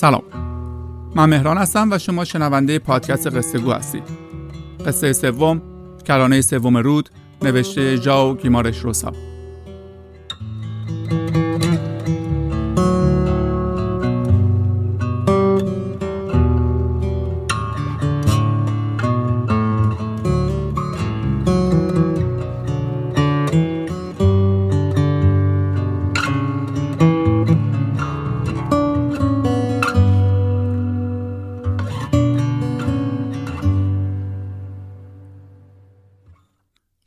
سلام. من مهران هستم و شما شنونده پادکست قصه گو هستید. قصه سوم کرانه سوم رود نوشته جاو گیمارش روسا.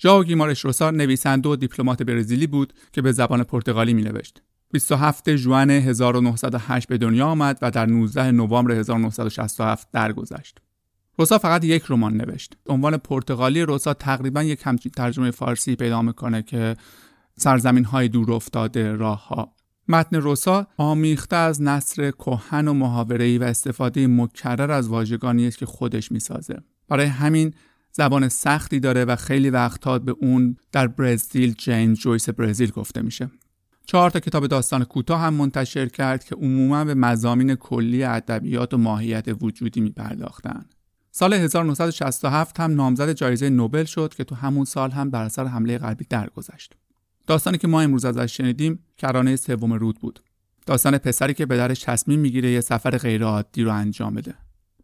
ژائو گیمارش روسا نویسنده و دیپلمات برزیلی بود که به زبان پرتغالی مینوشت. 27 ژوئن 1908 به دنیا آمد و در 19 نوامبر 1967 درگذشت. روسا فقط یک رمان نوشت. عنوان پرتغالی روسا تقریبا یک همچین ترجمه فارسی پیدا می‌کنه که سرزمین های دور افتاده راه ها. متن روسا آمیخته از نصر کهن و محاوره‌ای و استفاده مکرر از واژگانی است که خودش می‌سازه. برای همین زبان سختی داره و خیلی وقتها به اون در برزیل جین جویس برزیل گفته میشه. چهار تا کتاب داستان کوتاه هم منتشر کرد که عموما به مزامین کلی ادبیات و ماهیت وجودی میپرداختن. سال 1967 هم نامزد جایزه نوبل شد که تو همون سال هم بر اثر حمله غربی درگذشت. داستانی که ما امروز ازش شنیدیم کرانه سوم رود بود. داستان پسری که به درش تصمیم می‌گیره یه سفر غیرعادی رو انجام بده.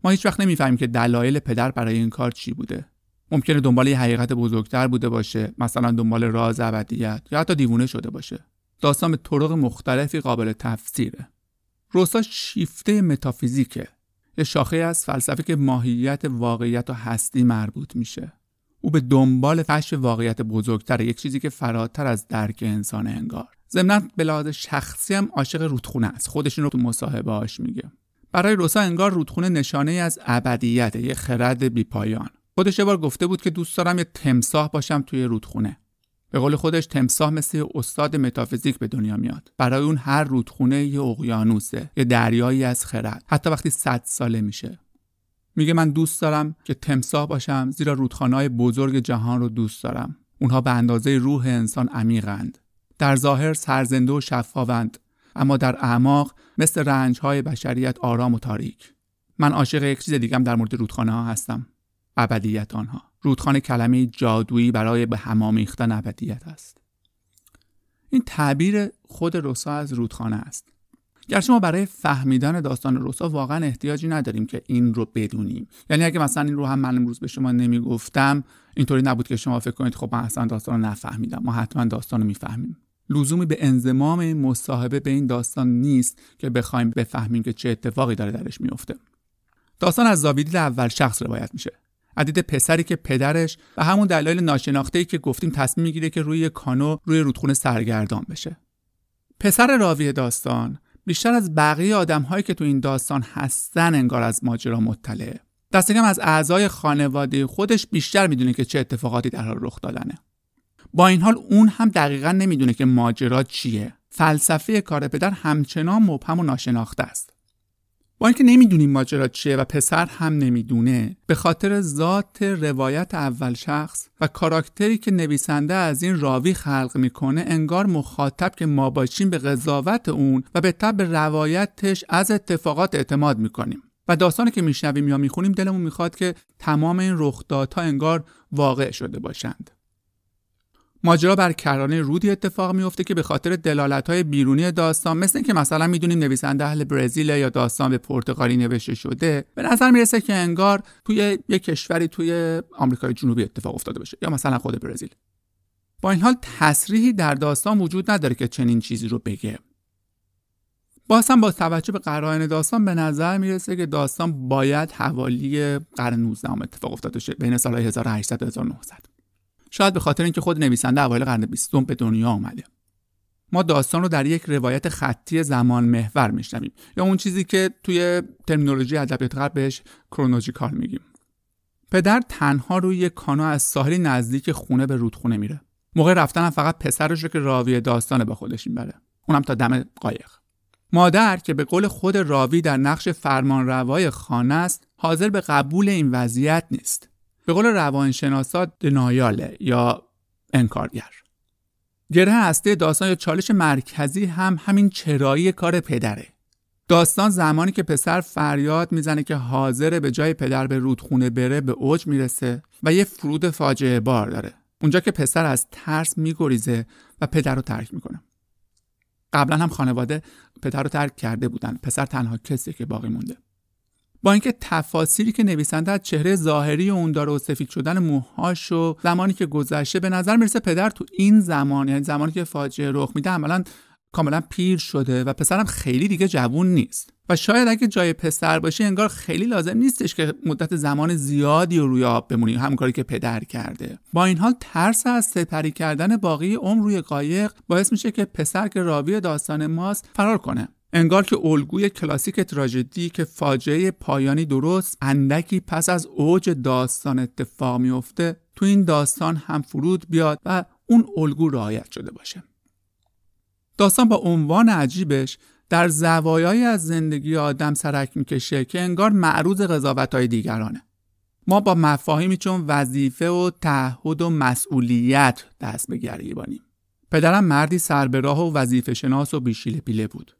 ما هیچ وقت نمی‌فهمیم که دلایل پدر برای این کار چی بوده. ممکنه دنبال یه حقیقت بزرگتر بوده باشه مثلا دنبال راز ابدیت یا حتی دیوونه شده باشه. داستان به طرق مختلفی قابل تفسیره. روسا شیفته متافیزیکه. یه شاخه از فلسفه که ماهیت واقعیت و هستی مربوط میشه. او به دنبال کشف واقعیت بزرگتره یک چیزی که فراتر از درک انسان انگار. ضمنا به لحاظ شخصی هم عاشق رودخونه است. خودشون رو تو مصاحبه هاش میگه. برای روسا انگار رودخونه نشانه از ابدیت یه خرد بیپایان. خودش یه بار گفته بود که دوست دارم یه تمساه باشم توی رودخونه. به قول خودش تمساه مثل استاد متافیزیک به دنیا میاد. برای اون هر رودخونه یه اقیانوسه یه دریایی از خرد. حتی وقتی صد ساله میشه. میگه من دوست دارم که تمساه باشم زیرا رودخانه‌های بزرگ جهان رو دوست دارم. اونها به اندازه روح انسان عمیقند در ظاهر سرزنده و شفافند اما در اعماق مثل رنجهای بشریت آرام و تاریک. من عاشق یک چیز دیگم در مورد رودخانه ها هستم. ابدیت آنها. رودخانه کلمه جادویی برای به هم آمیختن ابدیت است. این تعبیر خود روسا از رودخانه است. گرچه ما برای فهمیدن داستان روسا واقعا احتیاجی نداریم که این رو بدونیم. یعنی اگه مثلا این رو هم من امروز به شما نمی‌گفتم اینطوری نبود که شما فکر کنید خب من اصلا داستان رو نفهمیدم. ما حتما داستان رو می‌فهمیم. لزومی به انضمام مصاحبه به این داستان نیست که بخوایم بفهمیم که چه اتفاقی داره درش میفته داستان از زاویه اول شخص روایت میشه. عدید پسری که پدرش به همون دلایل ناشناخته که گفتیم تصمیم می‌گیره که روی کانو روی رودخونه سرگردان بشه. پسر راوی داستان بیشتر از بقیه آدمهایی که تو این داستان هستن انگار از ماجرا مطلعه دست کم از اعضای خانواده خودش بیشتر می‌دونه که چه اتفاقاتی در حال رخ دادنه. با این حال اون هم دقیقا نمی‌دونه که ماجرا چیه. فلسفه کار پدر همچنان مبهم و ناشناخته است. با اینکه نمی‌دونیم ماجرا چیه و پسر هم نمی‌دونه به خاطر ذات روایت اول شخص و کاراکتری که نویسنده از این راوی خلق می‌کنه انگار مخاطب که ما باشیم به قضاوت اون و به طب روایتش از اتفاقات اعتماد می‌کنیم. و داستانی که میشنویم یا می‌خونیم دلمون می‌خواد که تمام این رخدادها انگار واقع شده باشند. ماجرا بر کرانه رودی اتفاق میفته که به خاطر دلالت های بیرونی داستان مثل اینکه مثلا می‌دونیم نویسنده اهل برزیل یا داستان به پرتغالی نوشته شده به نظر می‌رسه که انگار توی یک کشوری توی آمریکای جنوبی اتفاق افتاده باشه یا مثلا خود برزیل. با این حال تصریحی در داستان وجود نداره که چنین چیزی رو بگه. باز هم با توجه به قرائن داستان به نظر می‌رسه که داستان باید حوالی قرن 19 اتفاق افتاده باشه بین سالهای 1800 و 1900 شاید به خاطر اینکه خود نویسنده اوایل قرن بیستم به دنیا آمده ما داستان رو در یک روایت خطی زمان محور میشنویم یا اون چیزی که توی ترمینولوژی ادبیات غرب بهش کرونولوژیکال میگیم. پدر تنها روی یک کانو از ساحلی نزدیک خونه به رودخونه میره. موقع رفتن هم فقط پسرش رو که راوی داستان با خودش می‌بره. اونم تا دم قایق. مادر که به قول خود راوی در نقش فرمان روای خانه است حاضر به قبول این وضعیت نیست. به قول روانشناسا دنایاله یا انکارگر. گره هسته داستان یا چالش مرکزی هم همین چرایی کار پدره. داستان زمانی که پسر فریاد می‌زنه که حاضره به جای پدر به رودخونه بره به اوج می‌رسه و یه فرود فاجعه بار داره. اونجا که پسر از ترس میگریزه و پدر رو ترک می‌کنه. قبلا هم خانواده پدر رو ترک کرده بودن. پسر تنها کسی که باقی مونده. با اینکه تفاصیلی که نویسنده از چهره ظاهری اون داره و سفید شدن موهاش و زمانی که گذشته به نظر می‌رسه پدر تو این زمان یعنی زمانی که فاجعه رخ میده عملا کاملا پیر شده و پسرم خیلی دیگه جوون نیست. و شاید اگه جای پسر باشه انگار خیلی لازم نیستش که مدت زمان زیادی رو روی آب بمونی همون کاری که پدر کرده. با این حال ترس از سپری کردن باقی عمر روی قایق باعث میشه که پسر که راوی داستان ماست فرار کنه. انگار که الگوی کلاسیک تراژدی که فاجعه پایانی درست اندکی پس از اوج داستان اتفاق میفته تو این داستان هم فرود بیاد و اون الگو رعایت شده باشه. داستان با عنوان عجیبش در زوایایی از زندگی آدم سرک می‌کشه که انگار معروض قضاوت های دیگرانه. ما با مفاهیمی چون وظیفه و تعهد و مسئولیت دست به گریبانیم. پدرم مردی سربراه و وظیفه شناس و بیشیل پیله بود.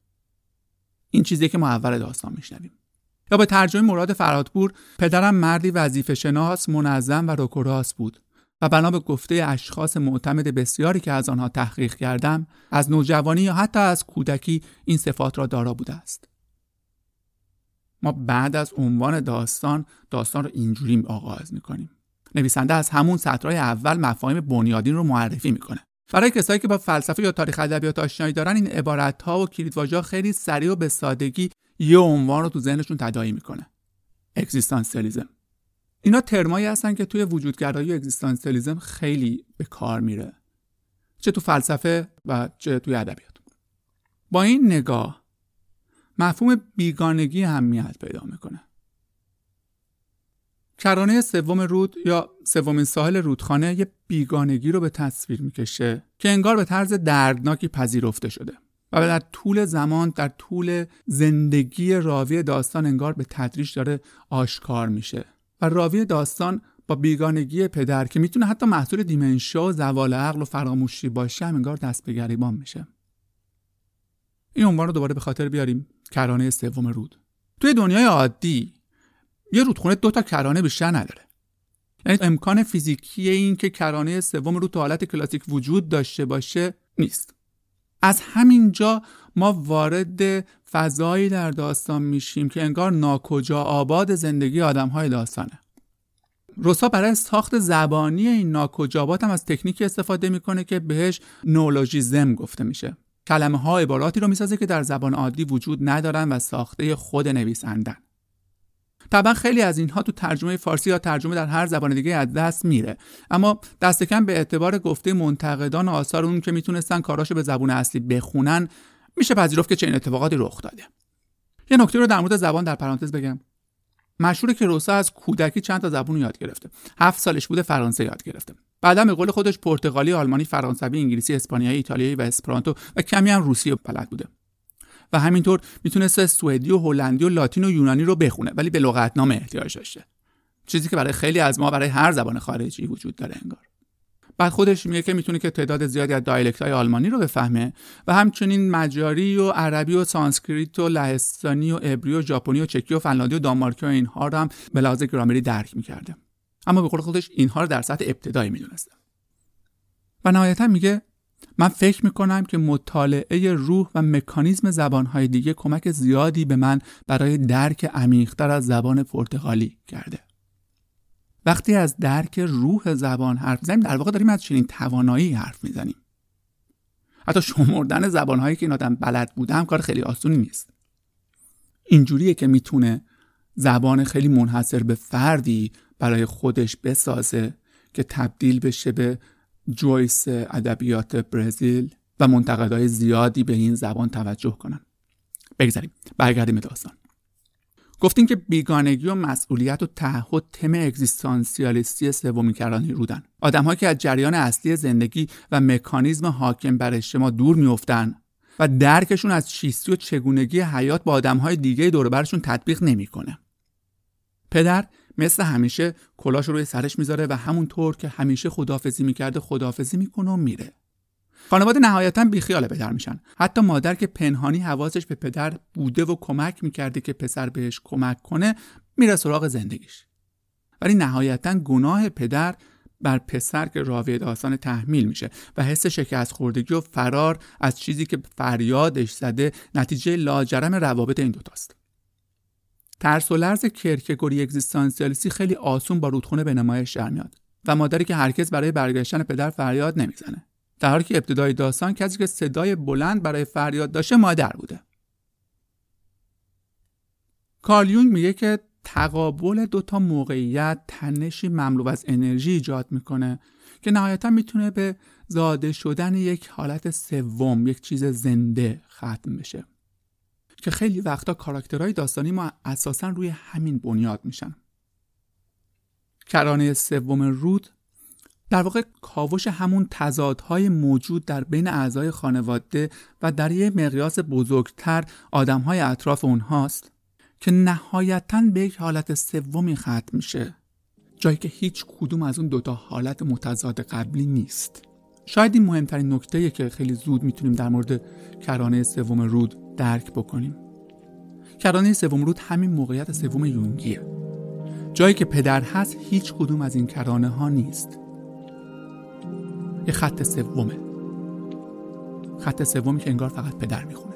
این چیزی که ما اول داستان میشنویم. یا به ترجمه مراد فرادپور پدرم مردی وظیفه شناس منظم و روکراس بود و بنا به گفته اشخاص معتمد بسیاری که از آنها تحقیق کردم از نوجوانی یا حتی از کودکی این صفات را دارا بوده است. ما بعد از عنوان داستان داستان رو اینجوری آغاز می‌کنیم. نویسنده از همون سطرهای اول مفاهیم بنیادین رو معرفی می‌کنه. برای کسایی که با فلسفه یا تاریخ ادبیات آشنایی دارن این عبارت ها و کلیدواژه خیلی سریع و به سادگی یه عنوان رو تو ذهنشون تداعی می‌کنه. اگزیستانسیالیسم اینا ترمایی هستن که توی وجودگرایی و اگزیستانسیالیسم خیلی به کار میره. چه تو فلسفه و چه توی ادبیات. با این نگاه مفهوم بیگانگی اهمیت پیدا می‌کنه. کرانه سوم رود یا سومین ساحل رودخانه یه بیگانگی رو به تصویر می‌کشه که انگار به طرز دردناکی پذیرفته شده و در طول زمان در طول زندگی راوی داستان انگار به تدریج داره آشکار میشه و راوی داستان با بیگانگی پدر که می‌تونه حتی محصول دیمنشا و زوال عقل و فراموشی باشه هم انگار دست به گریبان میشه. این عنوان رو دوباره به خاطر بیاریم. کرانه سوم رود. توی دنیای عادی یه رودخونه دو تا کرانه بیشتر نداره. یعنی امکان فیزیکی این که کرانه سوم رود تو حالت کلاسیک وجود داشته باشه نیست. از همین جا ما وارد فضایی در داستان میشیم که انگار ناکجا آباد زندگی آدم های داستانه. روسا برای ساخت زبانی این ناکجابات هم از تکنیکی استفاده می‌کنه که بهش نولوژیزم گفته میشه. کلمه ها عباراتی رو می‌سازه که در زبان عادی وجود ندارن و ساخته خود نویسندن. طبعا خیلی از اینها تو ترجمه فارسی یا ترجمه در هر زبان دیگه از دست میره. اما دست کم به اعتبار گفته منتقدان آثار اون که می‌تونستن کاراشو به زبون اصلی بخونن میشه پذیرفت که چنین اتفاقاتی رخ داده. یه نکته رو در مورد زبان در پرانتز بگم. مشهوره که روسا از کودکی چند تا زبون یاد گرفته. هفت سالش بوده فرانسه یاد گرفته. بعدا به قول خودش پرتغالی آلمانی فرانسوی انگلیسی اسپانیایی ایتالیایی و اسپرانتو و کمی هم روسی بلد بوده. و همینطور می‌تونست سوئدی و هلندی و لاتین و یونانی رو بخونه ولی به لغتنامه احتیاج داشته. چیزی که برای خیلی از ما برای هر زبان خارجی وجود داره انگار. بعد خودش میگه که می‌تونه که تعداد زیادی از dialect های آلمانی رو بفهمه و همچنین مجاری و عربی و سانسکریت و لهستانی و عبری و ژاپنی و چکی و فنلاندی و دانمارکی و اینها رو هم به لحاظ گرامری درک می‌کرده. اما به قول خودش اینها رو در سطح ابتدایی می‌دونسته. و نهایتا میگه من فکر می‌کنم که مطالعه روح و مکانیزم زبانهای دیگه کمک زیادی به من برای درک عمیقتر از زبان پرتغالی کرده. وقتی از درک روح زبان حرف می‌زنیم در واقع داریم از چنین توانایی حرف می‌زنیم. حتی شمردن زبانهایی که این آدم بلد بوده کار خیلی آسونی نیست. اینجوریه که می‌تونه زبان خیلی منحصر به فردی برای خودش بسازه که تبدیل بشه به جویس ادبیات برزیل و منتقدای زیادی به این زبان توجه کنن بگذاریم برگردیم به داستان. گفتیم که بیگانگی و مسئولیت و تعهد تم اگزیستانسیالیستی سومین کرانی رودن. آدمهایی که از جریان اصلی زندگی و مکانیزم حاکم بر اجتماع دور میافتن و درکشون از چیستی و چگونگی حیات با آدمهای دیگه دوربرشون تطبیق نمی‌کنه. پدر مثل همیشه کلاش رو روی سرش می‌ذاره و همونطور که همیشه خدافزی می‌کرده خدافزی می‌کنه و میره. خانواده نهایتا بیخیال پدر میشن. حتی مادر که پنهانی حواسش به پدر بوده و کمک می‌کرده که پسر بهش کمک کنه میره سراغ زندگیش. ولی نهایتا گناه پدر بر پسر که راوی داستان تحمیل میشه و حس شکست خوردگی و فرار از چیزی که فریادش زده نتیجه لاجرم روابط این دوتاست. ترس و لرز کرکگوری اگزیستانسیالیستی خیلی آسون با رودخونه به نمایش در میاد و مادری که هرکس برای برگشتن پدر فریاد نمی‌زنه. در حالی که ابتدای داستان کسی که صدای بلند برای فریاد داشته مادر بوده. کارل یونگ میگه که تقابل دوتا موقعیت تنشی مملو از انرژی ایجاد می‌کنه که نهایتا می‌تونه به زاده شدن یک حالت سوم یک چیز زنده ختم بشه. که خیلی وقتا کاراکترهای داستانی ما اساسا روی همین بنیاد میشن. کرانه سوم رود در واقع کاوش همون تضادهای موجود در بین اعضای خانواده و در یک مقیاس بزرگتر آدمهای اطراف اونهاست که نهایتا به یک حالت سومی ختم میشه. جایی که هیچ کدوم از اون دوتا حالت متضاد قبلی نیست. شاید این مهمترین نکته که خیلی زود می‌تونیم در مورد کرانه سوم رود درک بکنیم. کرانه سوم رود همین موقعیت سوم یونگیه. جایی که پدر هست هیچ کدوم از این کرانه ها نیست. یه خط سومه. خط سومی که انگار فقط پدر می‌خونه.